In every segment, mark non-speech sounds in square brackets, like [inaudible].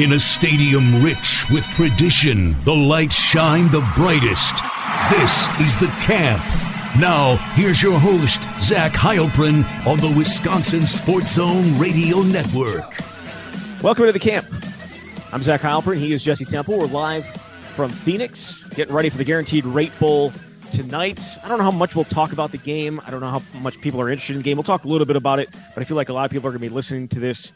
In a stadium rich with tradition, the lights shine the brightest. This is the camp. Now, here's your host, Zach Heilprin on the Wisconsin Sports Zone Radio Network. Welcome to the camp. I'm Zach Heilprin. He is Jesse Temple. We're live from Phoenix, getting ready for the Guaranteed Rate Bowl tonight. I don't know how much we'll talk about the game. I don't know how much people are interested in the game. We'll talk a little bit about it, but I feel like a lot of people are going to be listening to this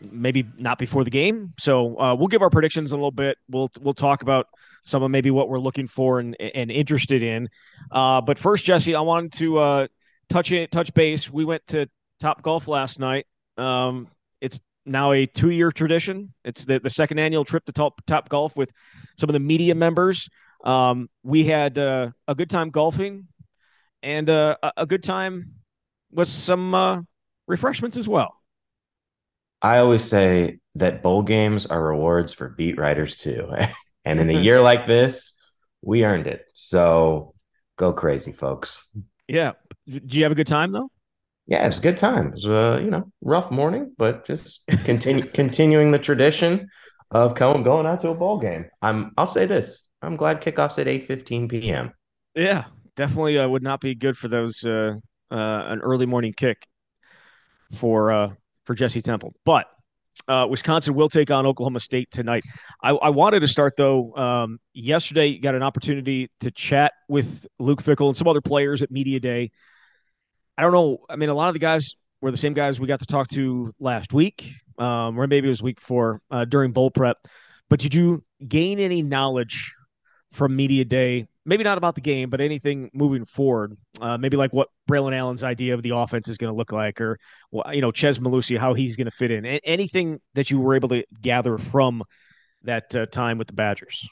maybe not before the game. So uh, we'll give our predictions a little bit. We'll we'll talk about some of maybe what we're looking for and and interested in. Uh, but first, Jesse, I wanted to uh, touch it, touch base. We went to Top Golf last night. Um, it's now a two year tradition. It's the, the second annual trip to Top Top Golf with some of the media members. Um, we had uh, a good time golfing and uh, a good time with some uh, refreshments as well. I always say that bowl games are rewards for beat writers too. [laughs] and in a year [laughs] like this, we earned it. So go crazy, folks. Yeah. Did you have a good time though? Yeah, it was a good time. It was a you know rough morning, but just continue [laughs] continuing the tradition of going going out to a bowl game. I'm I'll say this: I'm glad kickoffs at eight fifteen p.m. Yeah, definitely uh, would not be good for those uh, uh, an early morning kick for uh, for Jesse Temple. But uh, Wisconsin will take on Oklahoma State tonight. I, I wanted to start though. Um, yesterday, you got an opportunity to chat with Luke Fickell and some other players at Media Day. I don't know. I mean, a lot of the guys were the same guys we got to talk to last week, um, or maybe it was week four uh, during bowl prep. But did you gain any knowledge from Media Day maybe not about the game, but anything moving forward. Uh, maybe like what Braelon Allen's idea of the offense is going to look like, or you know Chez Mellusi how he's going to fit in. A- anything that you were able to gather from that uh, time with the Badgers.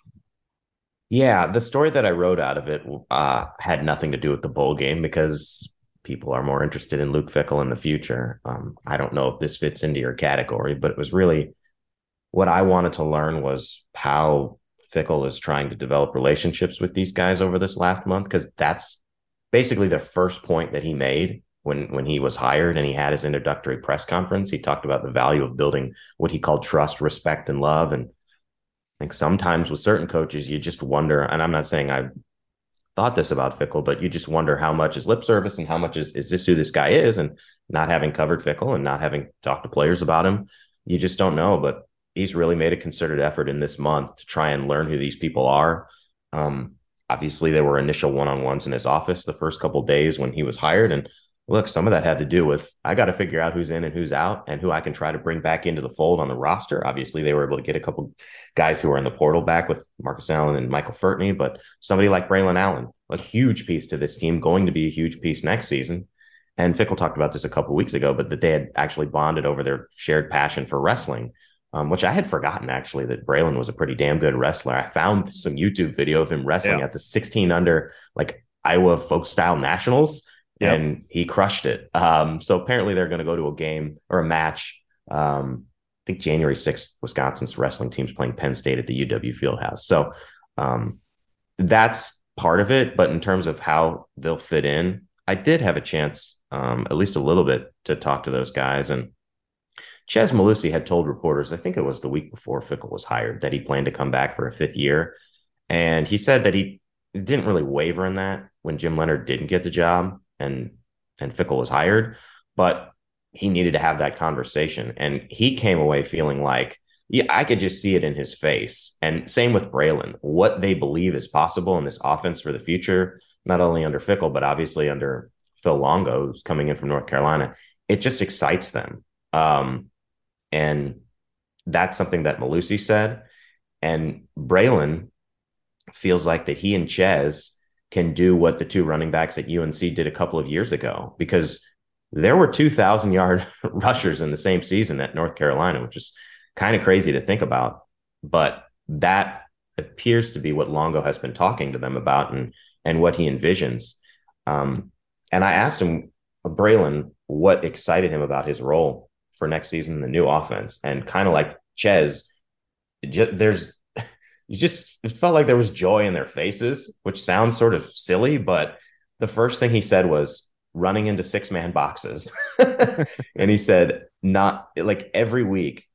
Yeah, the story that I wrote out of it uh, had nothing to do with the bowl game because people are more interested in Luke Fickell in the future. Um, I don't know if this fits into your category, but it was really what I wanted to learn was how Fickell is trying to develop relationships with these guys over this last month because that's basically the first point that he made when when he was hired and he had his introductory press conference. He talked about the value of building what he called trust, respect, and love. And I think sometimes with certain coaches, you just wonder. And I'm not saying I thought this about Fickell, but you just wonder how much is lip service and how much is is this who this guy is? And not having covered Fickell and not having talked to players about him, you just don't know. But he's really made a concerted effort in this month to try and learn who these people are. Um, obviously, there were initial one-on-ones in his office the first couple days when he was hired, and look, some of that had to do with I got to figure out who's in and who's out, and who I can try to bring back into the fold on the roster. Obviously, they were able to get a couple guys who are in the portal back with Marcus Allen and Michael Furtney, but somebody like Braelon Allen, a huge piece to this team, going to be a huge piece next season. And Fickell talked about this a couple weeks ago, but that they had actually bonded over their shared passion for wrestling um, which I had forgotten actually that Braelon was a pretty damn good wrestler. I found some YouTube video of him wrestling yeah. at the 16 under like Iowa folk style nationals, and he crushed it. Um, so apparently they're going to go to a game or a match. Um, I think January 6th, Wisconsin's wrestling team's playing Penn State at the UW Fieldhouse. So um, that's part of it. But in terms of how they'll fit in, I did have a chance, um, at least a little bit, to talk to those guys and Chez Mellusi had told reporters, I think it was the week before Fickell was hired, that he planned to come back for a fifth year. And he said that he didn't really waver in that when Jim Leonhard didn't get the job and and Fickell was hired, but he needed to have that conversation. And he came away feeling like, yeah, I could just see it in his face. And same with Braelon, what they believe is possible in this offense for the future, not only under Fickell, but obviously under Phil Longo, who's coming in from North Carolina. It just excites them. Um, and that's something that Mellusi said. And Braelon feels like that he and Chez can do what the two running backs at UNC did a couple of years ago because there were 2,000 yard [laughs] rushers in the same season at North Carolina, which is kind of crazy to think about. But that appears to be what Longo has been talking to them about and, and what he envisions. Um, and I asked him, Braelon, what excited him about his role for next season, the new offense, and kind of like Chez, there's [laughs] you just it felt like there was joy in their faces, which sounds sort of silly, but the first thing he said was running into six man boxes, [laughs] and he said not like every week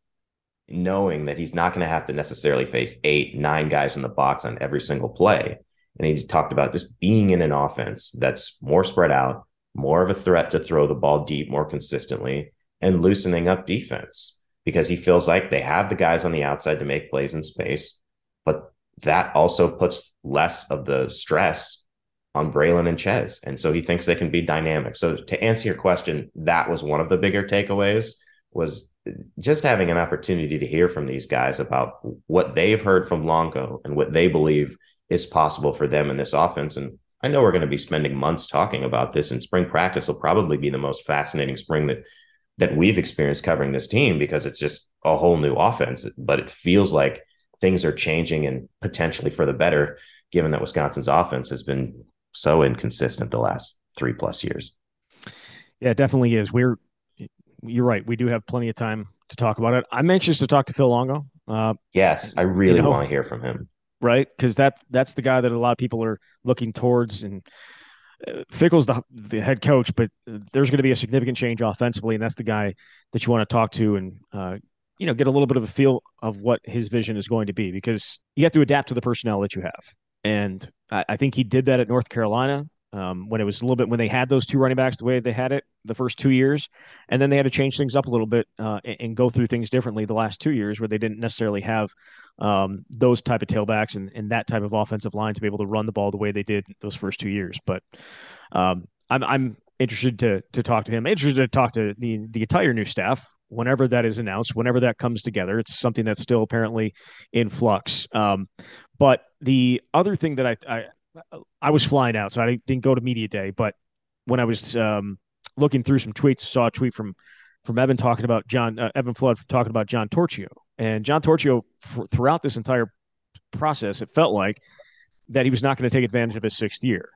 knowing that he's not going to have to necessarily face eight, nine guys in the box on every single play. And he talked about just being in an offense that's more spread out, more of a threat to throw the ball deep more consistently, and loosening up defense because he feels like they have the guys on the outside to make plays in space, but that also puts less of the stress on Braelon and Chez. And so he thinks they can be dynamic. So to answer your question, that was one of the bigger takeaways was just having an opportunity to hear from these guys about what they've heard from Longo and what they believe is possible for them in this offense. And I know we're going to be spending months talking about this, and spring practice will probably be the most fascinating spring that that we've experienced covering this team because it's just a whole new offense. But it feels like things are changing and potentially for the better, given that Wisconsin's offense has been so inconsistent the last three plus years. Yeah, it definitely is. We're you're right. We do have plenty of time to talk about it. I'm anxious to talk to Phil Longo. Uh, yes, I really you know, want to hear from him. Right, because that that's the guy that a lot of people are looking towards, and Fickell's the the head coach, but there's going to be a significant change offensively, and that's the guy that you want to talk to and uh, you know get a little bit of a feel of what his vision is going to be, because you have to adapt to the personnel that you have, and I, I think he did that at North Carolina um, when it was a little bit when they had those two running backs the way they had it the first two years, and then they had to change things up a little bit uh, and, and, go through things differently the last two years where they didn't necessarily have um, those type of tailbacks and, and that type of offensive line to be able to run the ball the way they did those first two years. But um, I'm I'm interested to to talk to him. Interested to talk to the the entire new staff whenever that is announced, whenever that comes together. It's something that's still apparently in flux. Um, but the other thing that I, I I was flying out, so I didn't go to media day. But when I was um, looking through some tweets, saw a tweet from from Evan talking about John uh, Evan Flood talking about John Torchio and John Torchio f- throughout this entire process. It felt like that he was not going to take advantage of his sixth year,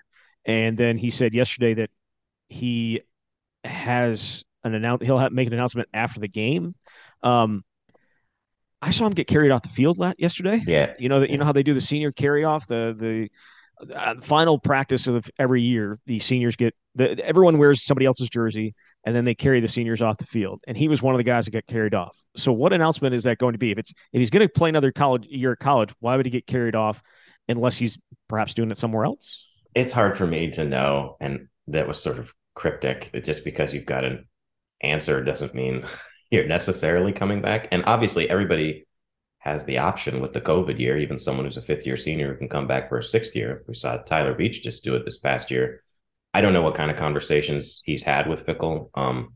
and then he said yesterday that he has an announce he'll have, make an announcement after the game. Um, I saw him get carried off the field yesterday. Yeah, you know that you know how they do the senior carry off the the uh, final practice of every year, the seniors get the, everyone wears somebody else's jersey, and then they carry the seniors off the field. And he was one of the guys that got carried off. So, what announcement is that going to be? If it's if he's going to play another college year at college, why would he get carried off unless he's perhaps doing it somewhere else? It's hard for me to know, and that was sort of cryptic. Just because you've got an answer doesn't mean [laughs] you're necessarily coming back. And obviously, everybody has the option with the COVID year. Even someone who's a fifth year senior can come back for a sixth year. We saw Tyler Beach just do it this past year. I don't know what kind of conversations he's had with Fickell. Um,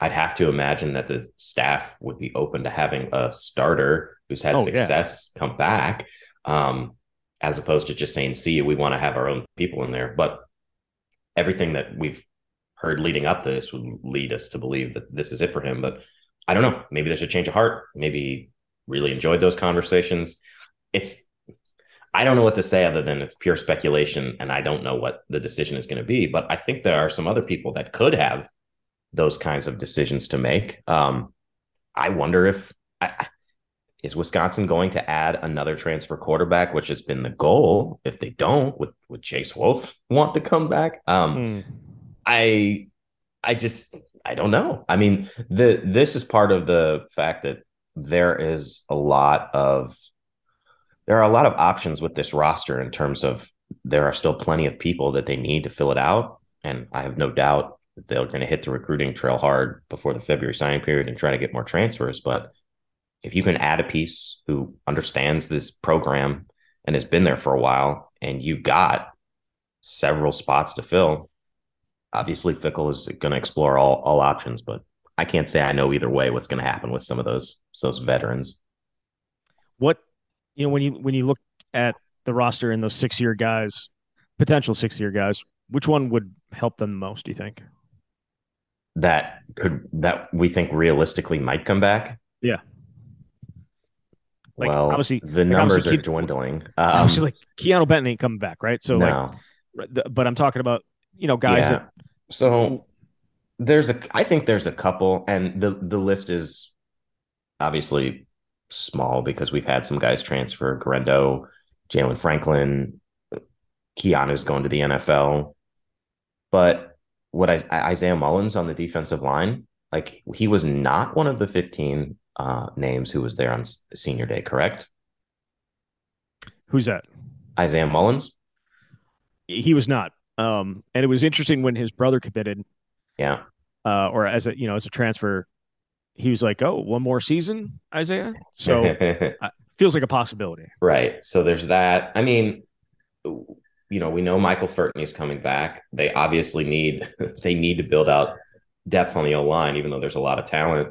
I'd have to imagine that the staff would be open to having a starter who's had oh, success yeah. come back, um, as opposed to just saying, "See, we want to have our own people in there." But everything that we've heard leading up to this would lead us to believe that this is it for him. But I don't know. Maybe there's a change of heart. Maybe really enjoyed those conversations. It's I don't know what to say other than it's pure speculation, and I don't know what the decision is going to be. But I think there are some other people that could have those kinds of decisions to make. Um, I wonder if I, is Wisconsin going to add another transfer quarterback, which has been the goal. If they don't, would would Chase Wolf want to come back? Um, mm. I I just I don't know. I mean, the this is part of the fact that there is a lot of there are a lot of options with this roster in terms of there are still plenty of people that they need to fill it out. And I have no doubt that they're going to hit the recruiting trail hard before the February signing period and try to get more transfers. But if you can add a piece who understands this program and has been there for a while, and you've got several spots to fill, obviously Fickell is going to explore all, all options, but I can't say I know either way what's going to happen with some of those those veterans. What you know when you when you look at the roster and those six year guys, potential six year guys, which one would help them most? Do you think? That could that we think realistically might come back. Yeah. Like, well, obviously the like numbers obviously, are dwindling. Um, obviously, like Keanu Benton ain't coming back, right? So, no. like, but I'm talking about you know guys yeah. that. So there's a I think there's a couple, and the the list is obviously small because we've had some guys transfer. Guerendo, Jalen Franklin, Keanu's going to the NFL. But what I, Isaiah Mullins on the defensive line, like he was not one of the 15 uh, names who was there on senior day, correct? Who's that? Isaiah Mullins. He was not. Um, and it was interesting when his brother committed. Yeah. Uh, or as a you know as a transfer, he was like, "Oh, one more season, Isaiah." So [laughs] uh, feels like a possibility. Right. So there's that. I mean, you know, we know Michael Furtney's coming back. They obviously need [laughs] they need to build out depth on the O line, even though there's a lot of talent.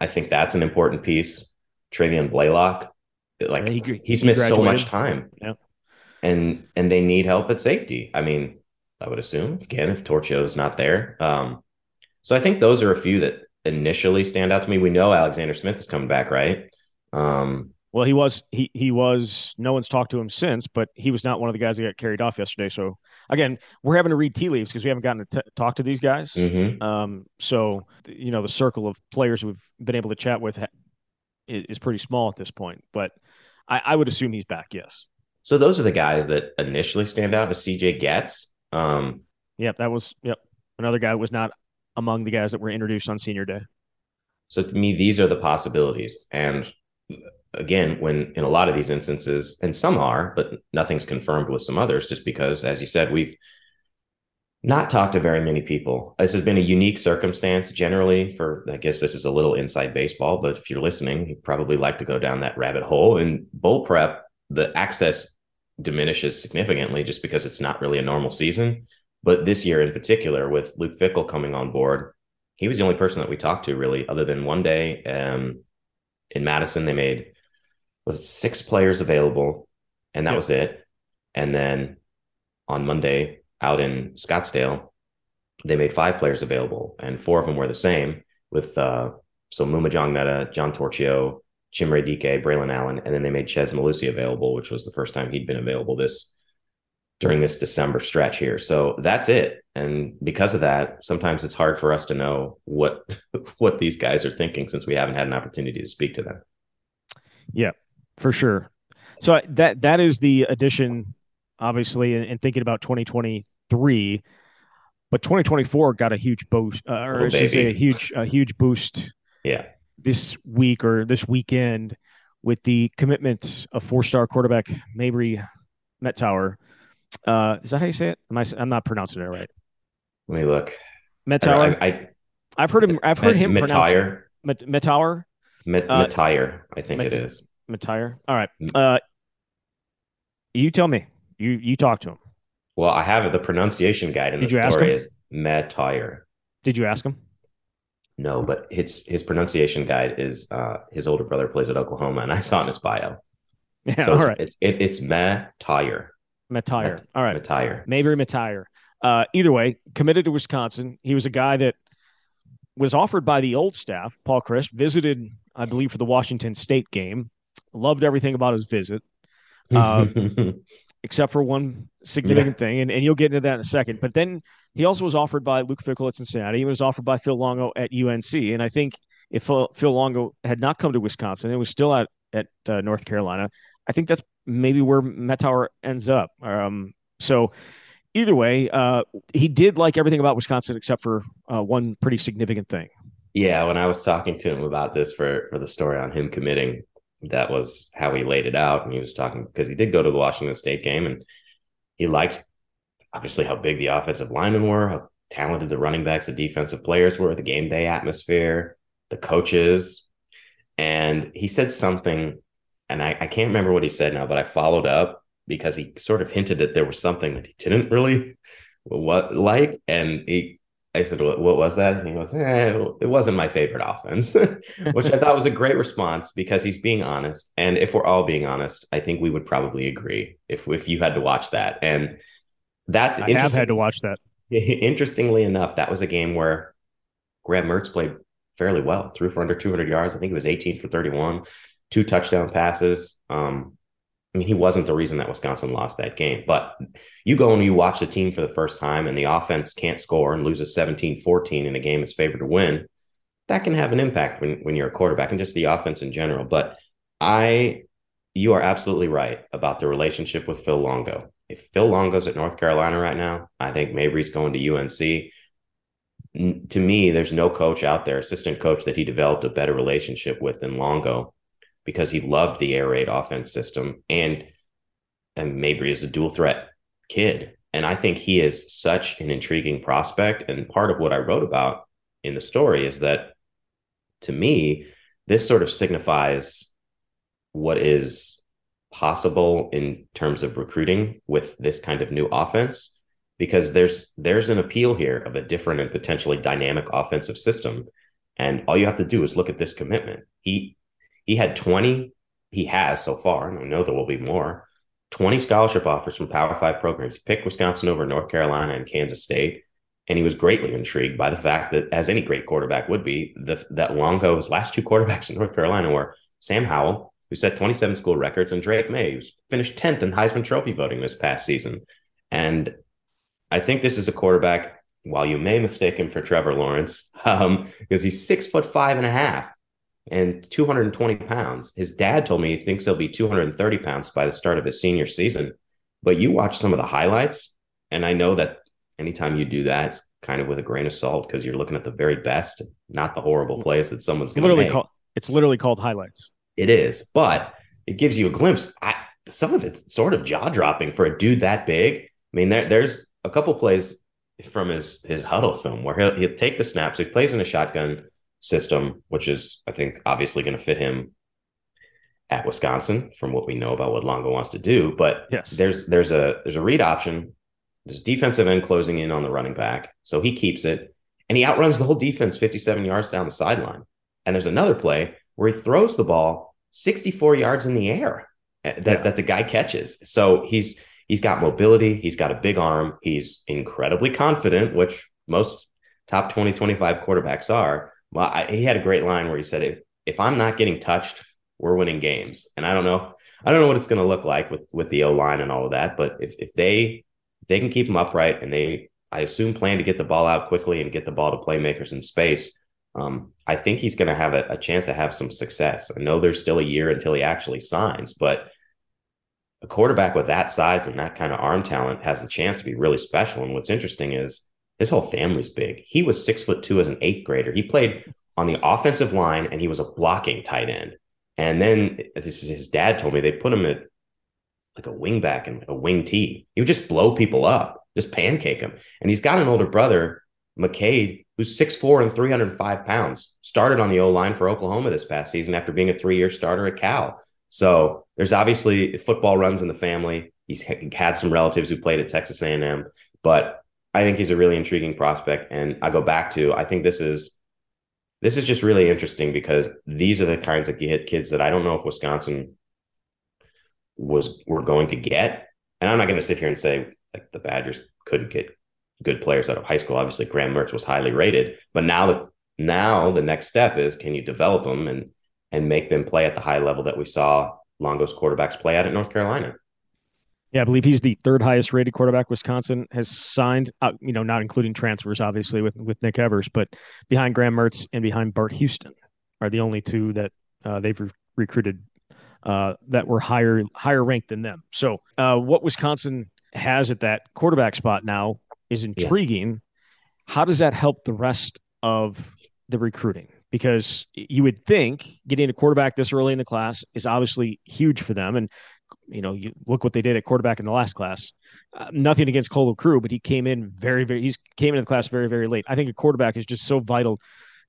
I think that's an important piece. Travian Blaylock, like yeah, he, he's he missed graduated. so much time. Yeah. And and they need help at safety. I mean, I would assume again if is not there. Um, so I think those are a few that initially stand out to me. We know Alexander Smith is coming back, right? Um, well, he was he he was. No one's talked to him since, but he was not one of the guys that got carried off yesterday. So again, we're having to read tea leaves because we haven't gotten to t- talk to these guys. Mm-hmm. Um, so you know the circle of players we've been able to chat with ha- is, is, pretty small at this point. But I, I, would assume he's back. Yes. So those are the guys that initially stand out. As CJ Goetz. Um, yep, that was yep another guy was not among the guys that were introduced on senior day. So to me, these are the possibilities, and again, when in a lot of these instances, and some are, but nothing's confirmed with some others, just because, as you said, we've not talked to very many people. This has been a unique circumstance generally for, I guess this is a little inside baseball, but if you're listening, you probably like to go down that rabbit hole. In bowl prep, the access diminishes significantly just because it's not really a normal season. But this year in particular, with Luke Fickell coming on board, he was the only person that we talked to really, other than one day um, in Madison, they made was six players available, and that was it. And then on Monday out in Scottsdale, they made five players available, and four of them were the same with uh, so Maema Njongmeta, John Torchio, Chimere Dike, Braelon Allen, and then they made Chez Mellusi available, which was the first time he'd been available this during this December stretch here. So that's it. And because of that, sometimes it's hard for us to know what [laughs] what these guys are thinking since we haven't had an opportunity to speak to them. Yeah, for sure. So that that is the addition, obviously, in, in thinking about 2023. But 2024 got a huge boost, uh, or oh, I should say a huge a huge boost. Yeah. This week or this weekend, with the commitment of four-star quarterback Mabrey Mettauer. Uh, is that how you say it? Am I? I'm not pronouncing it right. Let me look. Mettauer. I, I, have heard him. I've heard him Mettauer. pronounce Mettauer. Mettauer. I think Met- it is. Matire. All right. Uh, you tell me. You you talk to him. Well, I have the pronunciation guide, and Did the story is Matire. Did you ask him? No, but his his pronunciation guide is uh, his older brother plays at Oklahoma, and I saw in his bio. Yeah, so all it's, right. It's it, it's Matire. Matire. All right. Matire. Maybe Matire. Uh, either way, committed to Wisconsin. He was a guy that was offered by the old staff. Paul Chryst visited, I believe, for the Washington State game. Loved everything about his visit, uh, [laughs] except for one significant yeah. thing, and, and you'll get into that in a second. But then he also was offered by Luke Fickell at Cincinnati. He was offered by Phil Longo at UNC, and I think if Phil, Longo had not come to Wisconsin, it was still at at uh, North Carolina. I think that's maybe where Mettauer ends up. Um, so either way, uh, he did like everything about Wisconsin except for uh, one pretty significant thing. Yeah, when I was talking to him about this for for the story on him committing, that was how he laid it out. And he was talking because he did go to the Washington State game and he liked obviously how big the offensive linemen were, how talented the running backs, the defensive players were, the game day atmosphere, the coaches. And he said something, and I, I can't remember what he said now, but I followed up because he sort of hinted that there was something that he didn't really [laughs] what like. And he I said, what, what was that? And he goes, eh, it wasn't my favorite offense, [laughs] which I thought was a great response because he's being honest. And if we're all being honest, I think we would probably agree if, if you had to watch that. And that's I have had to watch that. [laughs] Interestingly enough, that was a game where Graham Mertz played fairly well, threw for under 200 yards. I think it was 18 for 31, two touchdown passes. Um, I mean, he wasn't the reason that Wisconsin lost that game. But you go and you watch the team for the first time and the offense can't score and loses 17 14 in a game that's favored to win. That can have an impact when, when you're a quarterback and just the offense in general. But I, you are absolutely right about the relationship with Phil Longo. If Phil Longo's at North Carolina right now, I think Mabrey's going to UNC. to me, there's no coach out there, assistant coach, that he developed a better relationship with than Longo because he loved the air raid offense system and and Mabrey is a dual threat kid. And I think he is such an intriguing prospect. And part of what I wrote about in the story is that to me, this sort of signifies what is possible in terms of recruiting with this kind of new offense because there's there's an appeal here of a different and potentially dynamic offensive system and all you have to do is look at this commitment he he had 20 he has so far and i know there will be more 20 scholarship offers from power five programs he picked wisconsin over north carolina and kansas state and he was greatly intrigued by the fact that as any great quarterback would be the, that longo's last two quarterbacks in north carolina were sam howell who set 27 school records, and Drake Maye, who finished 10th in Heisman Trophy voting this past season. And I think this is a quarterback, while you may mistake him for Trevor Lawrence, [laughs] um, because he's six foot five and a half and 220 pounds. His dad told me he thinks he'll be 230 pounds by the start of his senior season. But you watch some of the highlights, and I know that anytime you do that, it's kind of with a grain of salt because you're looking at the very best, not the horrible plays that someone's literally called. It's literally called highlights. It is, but it gives you a glimpse. I, some of it's sort of jaw dropping for a dude that big. I mean, there, there's a couple plays from his his huddle film where he'll he'll take the snaps. He plays in a shotgun system, which is I think obviously going to fit him at Wisconsin from what we know about what Longo wants to do. But yes. there's there's a there's a read option. There's defensive end closing in on the running back, so he keeps it and he outruns the whole defense 57 yards down the sideline. And there's another play where he throws the ball 64 yards in the air eh, that, yeah. that the guy catches. So he's he's got mobility, he's got a big arm, he's incredibly confident, which most top 20, 25 quarterbacks are. Well, I, he had a great line where he said, if, if I'm not getting touched, we're winning games. And I don't know, I don't know what it's going to look like with with the O line and all of that. But if if they if they can keep them upright and they, I assume, plan to get the ball out quickly and get the ball to playmakers in space, um, I think he's going to have a, a, chance to have some success. I know there's still a year until he actually signs, but a quarterback with that size and that kind of arm talent has the chance to be really special. And what's interesting is his whole family's big. He was six foot two as an eighth grader. He played on the offensive line and he was a blocking tight end. And then this is his dad told me they put him at like a wing back and a wing tee. He would just blow people up, just pancake them. And he's got an older brother, McKade, who's 6'4 and 305 pounds, started on the O line for Oklahoma this past season after being a three year starter at Cal. So there's obviously football runs in the family. He's had some relatives who played at Texas A&M, but I think he's a really intriguing prospect. And I go back to I think this is this is just really interesting because these are the kinds of kids that I don't know if Wisconsin was were going to get. And I'm not going to sit here and say like the Badgers couldn't get good players out of high school. Obviously, Graham Mertz was highly rated, but now the now the next step is can you develop them and and make them play at the high level that we saw Longo's quarterbacks play at at North Carolina. Yeah, I believe he's the third highest rated quarterback Wisconsin has signed. Uh, you know, not including transfers, obviously with with Nick Evers, but behind Graham Mertz and behind Bart Houston are the only two that uh, they've re- recruited uh, that were higher higher ranked than them. So, uh, what Wisconsin has at that quarterback spot now is intriguing. Yeah. How does that help the rest of the recruiting? Because you would think getting a quarterback this early in the class is obviously huge for them. And, you know, you look what they did at quarterback in the last class. Uh, nothing against Cole LaCrue, but he came in very, very, he's came into the class very, very late. I think a quarterback is just so vital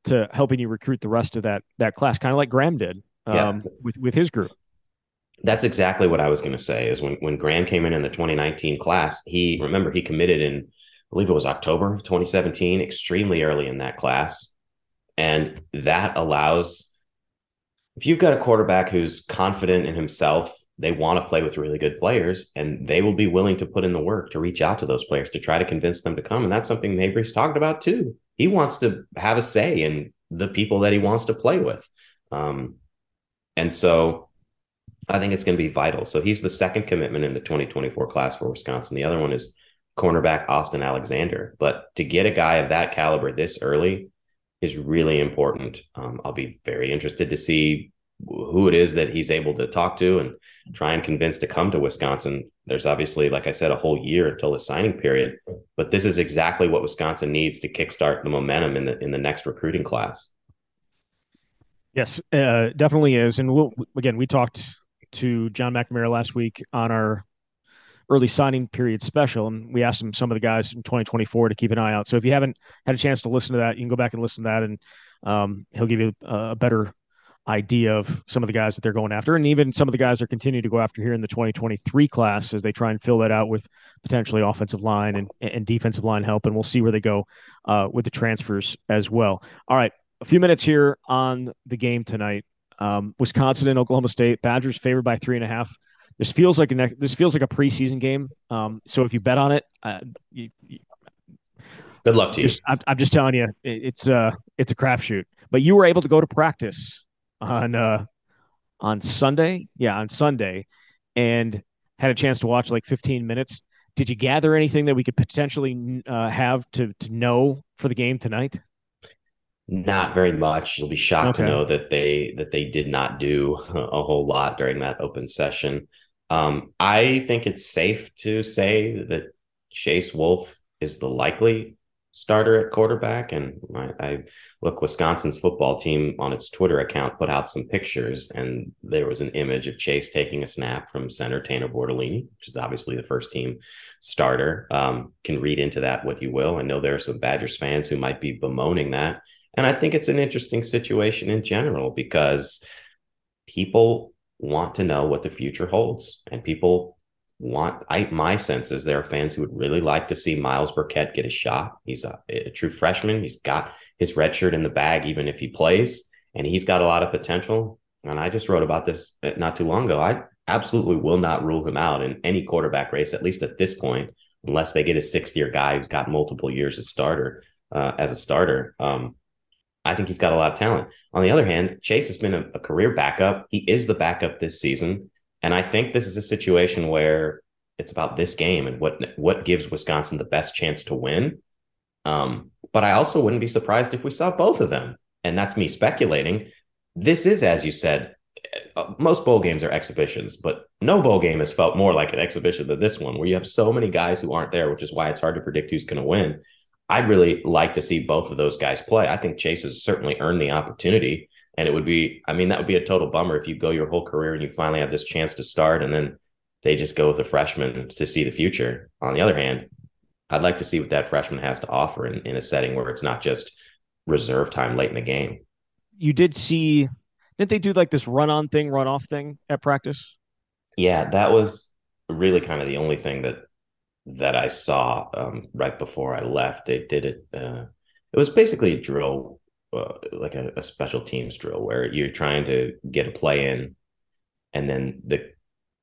to helping you recruit the rest of that that class, kind of like Graham did um, yeah. with with his group. That's exactly what I was going to say. Is when when Graham came in in the 2019 class, he remember he committed in I believe it was October of 2017, extremely early in that class. And that allows, if you've got a quarterback who's confident in himself, they want to play with really good players and they will be willing to put in the work to reach out to those players to try to convince them to come. And that's something Mabrey's talked about too. He wants to have a say in the people that he wants to play with. Um, and so I think it's going to be vital. So he's the second commitment in the 2024 class for Wisconsin. The other one is cornerback Austin Alexander. But to get a guy of that caliber this early is really important. Um, I'll be very interested to see who it is that he's able to talk to and try and convince to come to Wisconsin. There's obviously, like I said, a whole year until the signing period, but this is exactly what Wisconsin needs to kickstart the momentum in the in the next recruiting class. Yes, uh, definitely is. And we'll, again, we talked to John McNamara last week on our early signing period special, and we asked him some of the guys in 2024 to keep an eye out. So if you haven't had a chance to listen to that, you can go back and listen to that, and um, he'll give you a, better idea of some of the guys that they're going after, and even some of the guys they're continuing to go after here in the 2023 class as they try and fill that out with potentially offensive line and, and defensive line help. And we'll see where they go uh, with the transfers as well. All right, a few minutes here on the game tonight. Um, Wisconsin and Oklahoma State. Badgers favored by three and a half. This feels like a this feels like a preseason game. Um, so if you bet on it, uh, you, you, good luck to you. I'm, I'm, just telling you, it, it's a uh, it's a crapshoot. But you were able to go to practice on uh, on Sunday, yeah, on Sunday, and had a chance to watch like 15 minutes. Did you gather anything that we could potentially uh, have to to know for the game tonight? Not very much. You'll be shocked okay. to know that they that they did not do a whole lot during that open session. Um, I think it's safe to say that Chase Wolf is the likely starter at quarterback. And I, I, look, Wisconsin's football team on its Twitter account put out some pictures, and there was an image of Chase taking a snap from center Tanner Bortolini, which is obviously the first team starter. Um, can read into that what you will. I know there are some Badgers fans who might be bemoaning that. And I think it's an interesting situation in general because people want to know what the future holds and people want I my sense is there are fans who would really like to see Myles Burkett get a shot. He's a, a true freshman. He's got his red shirt in the bag even if he plays and he's got a lot of potential. And I just wrote about this uh, not too long ago. I absolutely will not rule him out in any quarterback race at least at this point unless they get a sixth year guy who's got multiple years as starter uh, as a starter. Um, I think he's got a lot of talent. On the other hand, Chase has been a, a, career backup. He is the backup this season. And I think this is a situation where it's about this game and what what gives Wisconsin the best chance to win. Um, but I also wouldn't be surprised if we saw both of them. And that's me speculating. This is, as you said, uh, most bowl games are exhibitions, but no bowl game has felt more like an exhibition than this one, where you have so many guys who aren't there, which is why it's hard to predict who's going to win. I'd really like to see both of those guys play. I think Chase has certainly earned the opportunity. And it would be, I mean, that would be a total bummer if you go your whole career and you finally have this chance to start and then they just go with a freshman to see the future. On the other hand, I'd like to see what that freshman has to offer in, in a setting where it's not just reserve time late in the game. You did see, didn't they do like this run on thing, run off thing at practice? Yeah, that was really kind of the only thing that that I saw um, right before I left. They did it. Uh, it was basically a drill, uh, like a, a, special teams drill, where you're trying to get a play in, and then the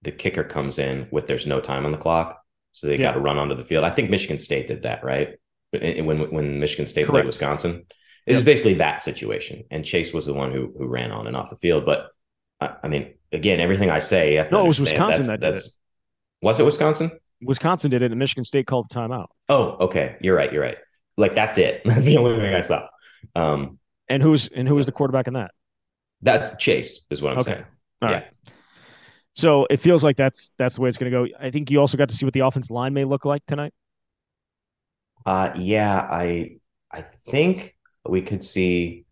the kicker comes in with there's no time on the clock, so they yeah. got to run onto the field. I think Michigan State did that, right? When when Michigan State Correct. played Wisconsin, it yep. was basically that situation, and Chase was the one who who ran on and off the field. But I, I mean, again, everything I say, no, it was Wisconsin that did it. Was it Wisconsin? Wisconsin did it, and Michigan State called the timeout. Oh, okay. You're right. You're right. Like that's it. [laughs] That's the only thing I saw. Um, and who's and who was the quarterback in that? That's Chase, is what I'm okay. saying. All yeah. right. So it feels like that's that's the way it's going to go. I think you also got to see what the offensive line may look like tonight. Uh, yeah, I I think we could see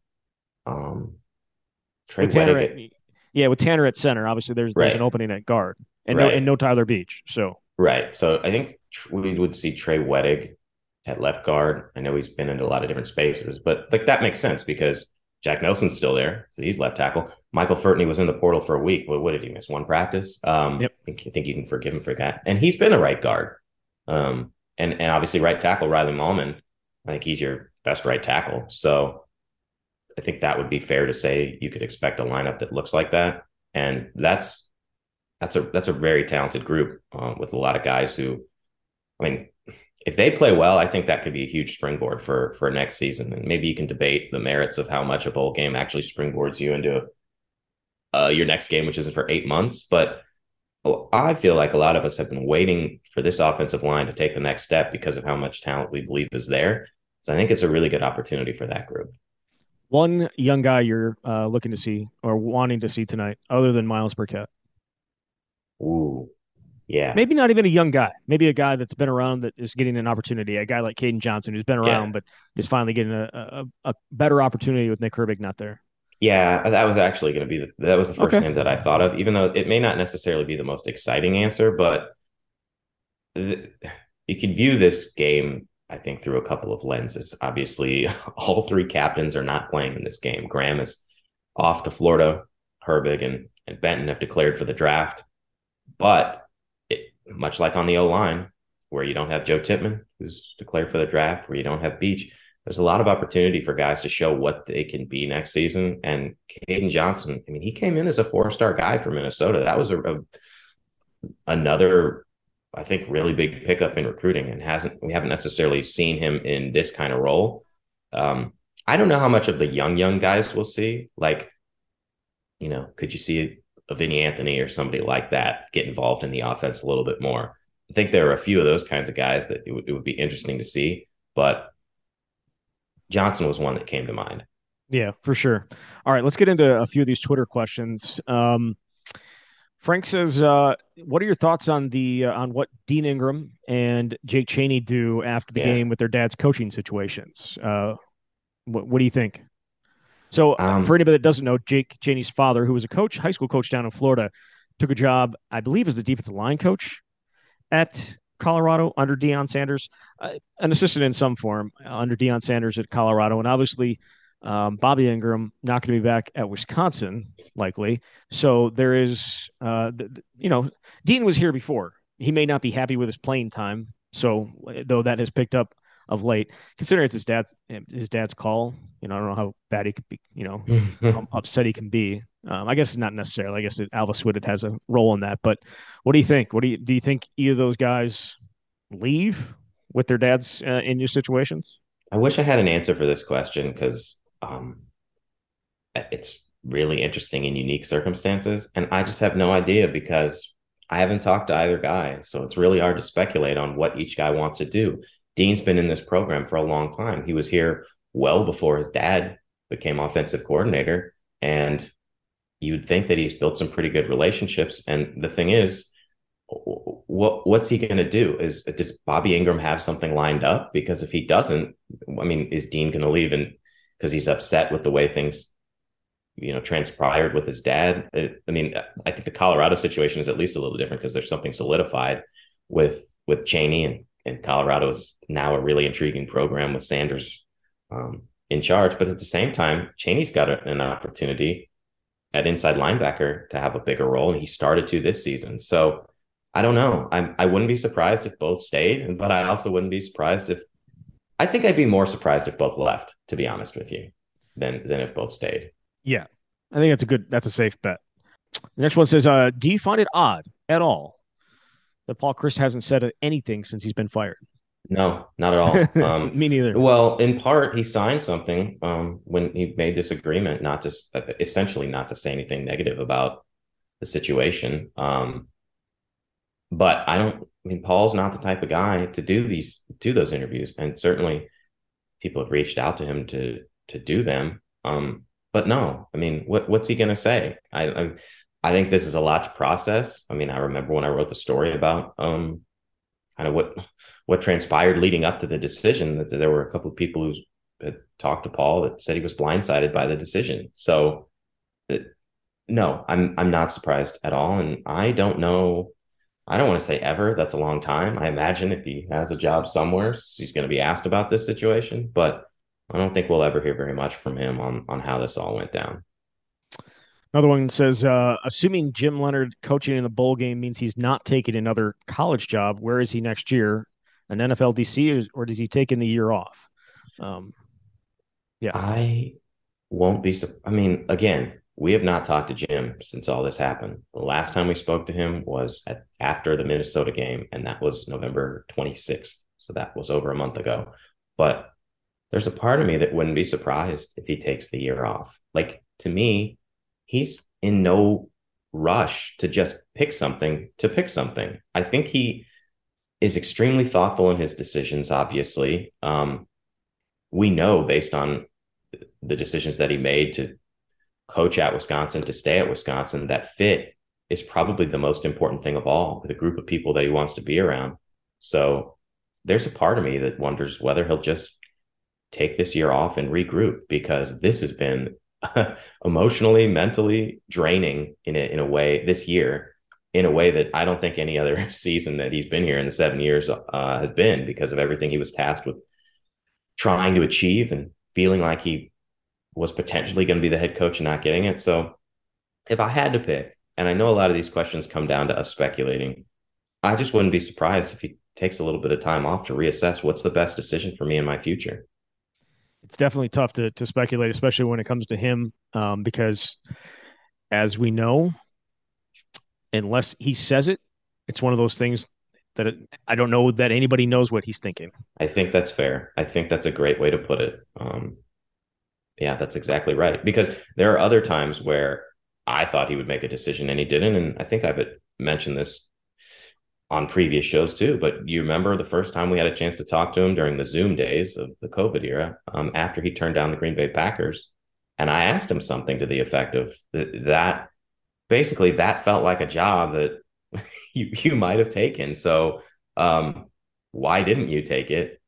um Trey with Tanner at, yeah, with Tanner at center, obviously there's there's an opening at guard, and right. no and no Tyler Beach. So Right. So I think we would see Trey Wedig at left guard. I know he's been in a lot of different spaces, but like that makes sense because Jack Nelson's still there, so he's left tackle. Michael Furtney was in the portal for a week. What, what did he miss? One practice. Um, yep. I think, I think you can forgive him for that. And he's been a right guard. Um, and and obviously right tackle Riley Mahlman. I think he's your best right tackle. So I think that would be fair to say you could expect a lineup that looks like that. And that's that's a that's a very talented group um, with a lot of guys who, I mean, if they play well, I think that could be a huge springboard for for next season. And maybe you can debate the merits of how much a bowl game actually springboards you into uh, your next game, which isn't for eight months. But I feel like a lot of us have been waiting for this offensive line to take the next step because of how much talent we believe is there. So I think it's a really good opportunity for that group. One young guy you're uh, looking to see or wanting to see tonight, other than Myles Burkett. Ooh, yeah. Maybe not even a young guy. Maybe a guy that's been around that is getting an opportunity. A guy like Kaden Johnson who's been around yeah. but is finally getting a, a, a, better opportunity with Nick Herbig not there. Yeah, that was actually going to be the, that was the first okay. name that I thought of, even though it may not necessarily be the most exciting answer, but the, you can view this game, I think, through a couple of lenses. Obviously, [laughs] all three captains are not playing in this game. Graham is off to Florida. Herbig and, and Benton have declared for the draft. But much like on the O line, where you don't have Joe Tippmann, who's declared for the draft, where you don't have Beach, there's a lot of opportunity for guys to show what they can be next season. And Kaden Johnson, I mean, he came in as a four star guy for Minnesota. That was a, a another I think really big pickup in recruiting and hasn't we haven't necessarily seen him in this kind of role. Um, I don't know how much of the young young guys we'll see. Like, you know, could you see a Vinny Anthony or somebody like that get involved in the offense a little bit more? I think there are a few of those kinds of guys that it, w- it would be interesting to see, but Johnson was one that came to mind. Yeah, for sure. All right, let's get into a few of these Twitter questions. Um, Frank says, uh, "What are your thoughts on the uh, on what Dean Engram and Jake Chaney do after the yeah. game with their dad's coaching situations? Uh, what, what do you think?" So, uh, um, for anybody that doesn't know, Jake Chaney's father, who was a coach, high school coach down in Florida, took a job, I believe, as the defensive line coach at Colorado under Deion Sanders, uh, an assistant in some form under Deion Sanders at Colorado, and obviously um, Bobby Engram not going to be back at Wisconsin, likely. So there is, uh, the, the, you know, Dean was here before. He may not be happy with his playing time. So though that has picked up of late, considering it's his dad's his dad's call, you know, I don't know how bad he could be, you know, how upset he can be. Um, I guess not necessarily. I guess Alvis Whitted has a role in that. But what do you think? What do you do? You think either of those guys leave with their dads uh, in new situations? I wish I had an answer for this question because um, it's really interesting and unique circumstances. And I just have no idea because I haven't talked to either guy. So it's really hard to speculate on what each guy wants to do. Dean's been in this program for a long time. He was here well before his dad became offensive coordinator. And you'd think that he's built some pretty good relationships. And the thing is, what what's he going to do? Is does Bobby Engram have something lined up? Because if he doesn't, I mean, is Dean going to leave and because he's upset with the way things you know transpired with his dad it, i mean i think the colorado situation is at least a little different because there's something solidified with with Chaney and and colorado is now a really intriguing program with sanders um, in charge but at the same time Chaney's got an opportunity at inside linebacker to have a bigger role and he started to this season so i don't know i i wouldn't be surprised if both stayed but i also wouldn't be surprised if I think I'd be more surprised if both left, to be honest with you, than than if both stayed. Yeah, I think that's a good. That's a safe bet. The next one says, uh, "Do you find it odd at all that Paul Chryst hasn't said anything since he's been fired?" No, not at all. [laughs] Um, Me neither. Well, in part, he signed something um, when he made this agreement, not to essentially not to say anything negative about the situation. Um, but I don't. I mean, Paul's not the type of guy to do these do those interviews, and certainly people have reached out to him to to do them. Um, but no, I mean, what what's he going to say? I, I, I think this is a lot to process. I mean, I remember when I wrote the story about um, kind of what what transpired leading up to the decision that there were a couple of people who had talked to Paul that said he was blindsided by the decision. So, it, no, I'm I'm not surprised at all, and I don't know I don't want to say ever. That's a long time. I imagine if he has a job somewhere, he's going to be asked about this situation, but I don't think we'll ever hear very much from him on on how this all went down. Another one says, uh, assuming Jim Leonhard coaching in the bowl game means he's not taking another college job, where is he next year? An NFL DC, or, does he take in the year off? Um, yeah, I won't be. I mean, again, we have not talked to Jim since all this happened. The last time we spoke to him was at, after the Minnesota game, and that was November 26th. So that was over a month ago. But there's a part of me that wouldn't be surprised if he takes the year off. Like to me, he's in no rush to just pick something to pick something. I think he is extremely thoughtful in his decisions, obviously. Um, we know based on the decisions that he made to coach at Wisconsin, to stay at Wisconsin, that fit is probably the most important thing of all with a group of people that he wants to be around. So there's a part of me that wonders whether he'll just take this year off and regroup because this has been [laughs] emotionally, mentally draining in a, in a way this year, in a way that I don't think any other [laughs] season that he's been here in the seven years uh, has been because of everything he was tasked with trying to achieve and feeling like he was potentially going to be the head coach and not getting it. So if I had to pick, and I know a lot of these questions come down to us speculating, I just wouldn't be surprised if he takes a little bit of time off to reassess what's the best decision for me in my future. It's definitely tough to to speculate, especially when it comes to him, um, because as we know, unless he says it, it's one of those things that it, I don't know that anybody knows what he's thinking. I think that's fair. I think that's a great way to put it. Um, yeah, that's exactly right. Because there are other times where I thought he would make a decision and he didn't. And I think I've mentioned this on previous shows too. But you remember the first time we had a chance to talk to him during the Zoom days of the COVID era, um, after he turned down the Green Bay Packers, and I asked him something to the effect of that, that basically that felt like a job that [laughs] you you might have taken. So um, why didn't you take it?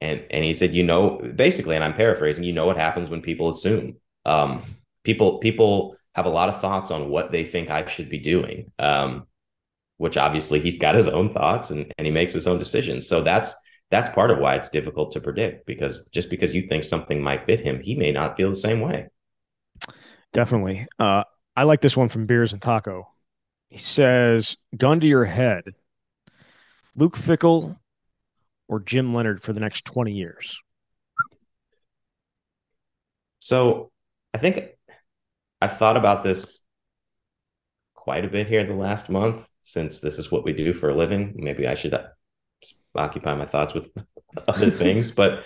And and he said, you know, basically, and I'm paraphrasing, you know what happens when people assume. Um, people people have a lot of thoughts on what they think I should be doing. Um, which obviously he's got his own thoughts and, and he makes his own decisions. So that's that's part of why it's difficult to predict because just because you think something might fit him, he may not feel the same way. Definitely. Uh, I like this one from Beers and Taco. He says, "Gun to your head, Luke Fickell or Jim Leonhard for the next twenty years." So, I think I've thought about this quite a bit here the last month since this is what we do for a living. Maybe I should occupy my thoughts with [laughs] other [laughs] things. But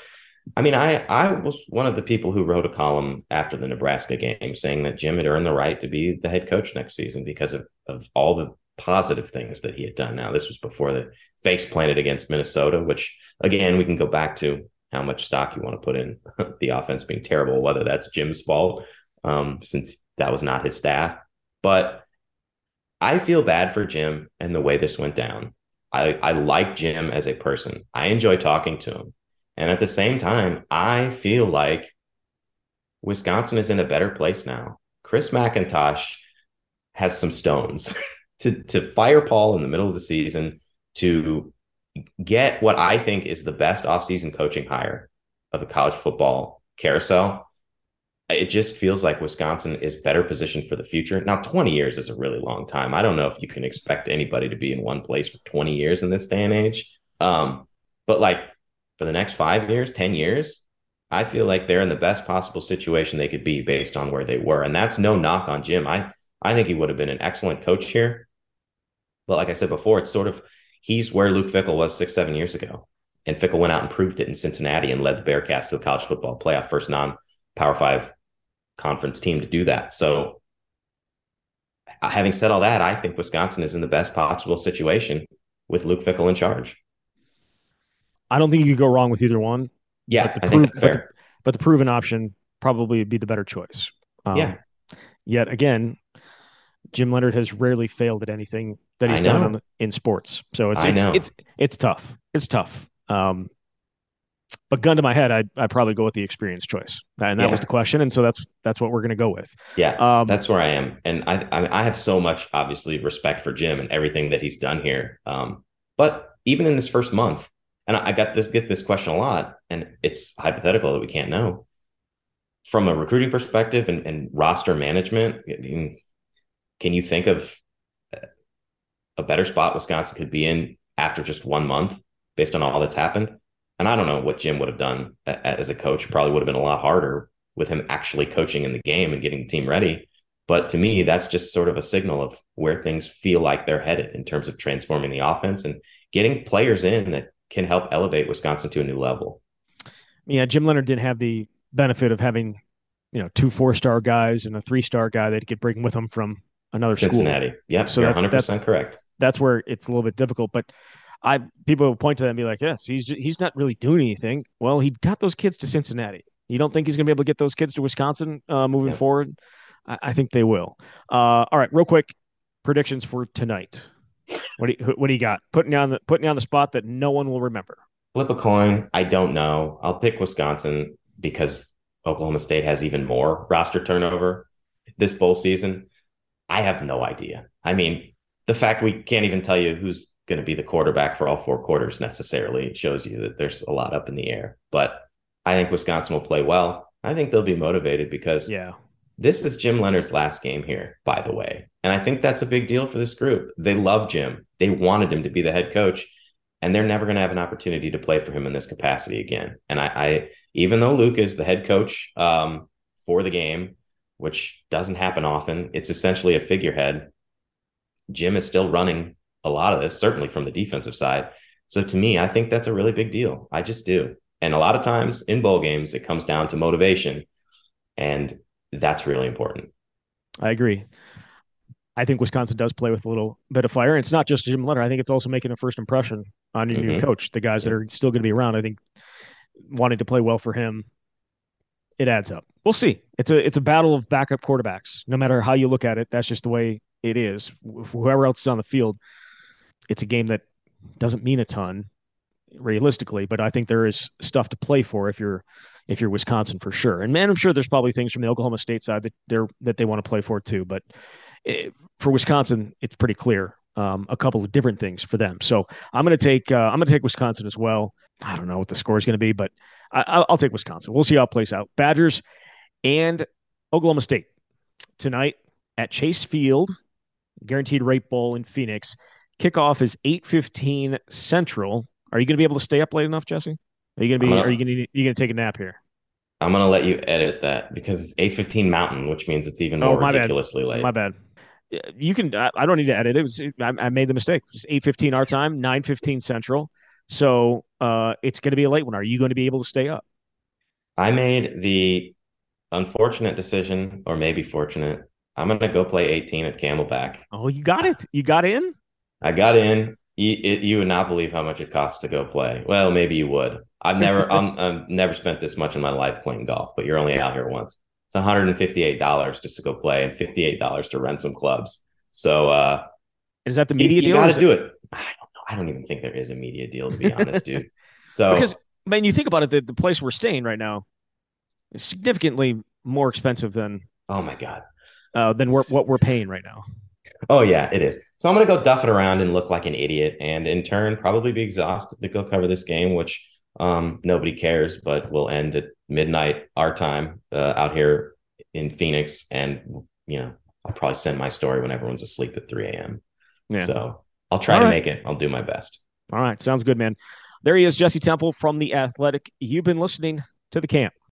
I mean, I I was one of the people who wrote a column after the Nebraska game saying that Jim had earned the right to be the head coach next season because of, of all the positive things that he had done. Now, this was before the face planted against Minnesota, which again, we can go back to how much stock you want to put in [laughs] the offense being terrible, whether that's Jim's fault, um, since that was not his staff. But I feel bad for Jim and the way this went down. I, I like Jim as a person. I enjoy talking to him. And at the same time, I feel like Wisconsin is in a better place now. Chris McIntosh has some stones [laughs] to, to fire Paul in the middle of the season to get what I think is the best offseason coaching hire of the college football carousel it just feels like Wisconsin is better positioned for the future. Now, 20 years is a really long time. I don't know if you can expect anybody to be in one place for 20 years in this day and age. Um, but like for the next five years, 10 years, I feel like they're in the best possible situation they could be based on where they were. And that's no knock on Jim. I, I think he would have been an excellent coach here. But like I said before, it's sort of he's where Luke Fickell was six, seven years ago. And Fickell went out and proved it in Cincinnati and led the Bearcats to the college football playoff, first non Power Five conference team to do that. So, having said all that, I think Wisconsin is in the best possible situation with Luke Fickell in charge. I don't think you could go wrong with either one. Yeah, I think that's fair. But the, but the, proven option probably would be the better choice. Um, yeah. Yet again, Jim Leonhard has rarely failed at anything that he's done the, in sports. So it's it's, it's it's tough. It's tough. Um, but gun to my head, I'd, I'd probably go with the experience choice, and that yeah. was the question, and so that's that's what we're going to go with. Yeah, um, that's where I am, and I, I, I have so much obviously respect for Jim and everything that he's done here. Um, but even in this first month, and I got this get this question a lot, and it's hypothetical that we can't know from a recruiting perspective and, and roster management. I mean, can you think of a better spot Wisconsin could be in after just one month based on all that's happened? And I don't know what Jim would have done as a coach. Probably would have been a lot harder with him actually coaching in the game and getting the team ready. But to me, that's just sort of a signal of where things feel like they're headed in terms of transforming the offense and getting players in that can help elevate Wisconsin to a new level. Yeah, Jim Leonhard didn't have the benefit of having, you know, two four star guys and a three star guy that he could bring with him from another Cincinnati. school. Yep, so you're 100% that's, correct. That's where it's a little bit difficult. But I people will point to that and be like, yes, he's he's not really doing anything. Well, he got those kids to Cincinnati. You don't think he's going to be able to get those kids to Wisconsin uh, moving forward? I, I, think they will. Uh, all right, real quick predictions for tonight. What do you, what do you got? Putting you on the putting you on the spot that no one will remember. Flip a coin. I don't know. I'll pick Wisconsin because Oklahoma State has even more roster turnover this bowl season. I have no idea. I mean, the fact we can't even tell you who's going to be the quarterback for all four quarters necessarily shows you that there's a lot up in the air. But I think Wisconsin will play well. I think they'll be motivated because yeah, this is Jim Leonhard's last game here, by the way. And I think that's a big deal for this group. They love Jim. They wanted him to be the head coach, and they're never going to have an opportunity to play for him in this capacity again. And I, I even though Luke is the head coach um, for the game, which doesn't happen often, it's essentially a figurehead. Jim is still running a lot of this, certainly from the defensive side. So to me, I think that's a really big deal. I just do. And a lot of times in bowl games, it comes down to motivation. And that's really important. I agree. I think Wisconsin does play with a little bit of fire. And it's not just Jim Leonhard. I think it's also making a first impression on your mm-hmm. new coach, the guys that are still going to be around. I think wanting to play well for him, it adds up. We'll see. It's a it's a battle of backup quarterbacks. No matter how you look at it, that's just the way it is. Whoever else is on the field, it's a game that doesn't mean a ton realistically, but I think there is stuff to play for if you're if you're Wisconsin for sure. And man, I'm sure there's probably things from the Oklahoma State side that they're that they want to play for too. But it, eh, for Wisconsin, it's pretty clear um, a couple of different things for them. So I'm going to take uh, I'm going to take Wisconsin as well. I don't know what the score is going to be, but I, will take Wisconsin. We'll see how it plays out. Badgers and Oklahoma State tonight at Chase Field, Guaranteed Rate Bowl in Phoenix. Kickoff is 8:15 Central. Are you going to be able to stay up late enough, Jesse? Are you going to be? Gonna, are you going to? You going to take a nap here? I'm going to let you edit that because it's 8:15 Mountain, which means it's even more oh, ridiculously bad. late. My bad. You can. I don't need to edit it. it was, I, I, made the mistake. It's 8:15 our time, 9:15 Central. So uh, it's going to be a late one. Are you going to be able to stay up? I made the unfortunate decision, or maybe fortunate. I'm going to go play 18 at Camelback. Oh, you got it. You got in. I got in you, it, you would not believe how much it costs to go play. Well, maybe you would. I've never, [laughs] I'm, I've never spent this much in my life playing golf, but you're only out here once. It's 158 dollars just to go play, and 58 dollars to rent some clubs. So, uh, is that the media you, deal? You got to do it. I don't know. I don't even think there is a media deal to be honest, dude. [laughs] So because man, you think about it, the, the place we're staying right now is significantly more expensive than. Oh my god. Uh, than we're, what we're paying right now. Oh yeah, it is. So I'm gonna go duff it around and look like an idiot, and in turn probably be exhausted to go cover this game, which um, nobody cares, but will end at midnight our time uh, out here in Phoenix, and you know I'll probably send my story when everyone's asleep at 3 a.m. Yeah. So I'll try All to right. make it. I'll do my best. All right, sounds good, man. There he is, Jesse Temple from the Athletic. You've been listening to the camp.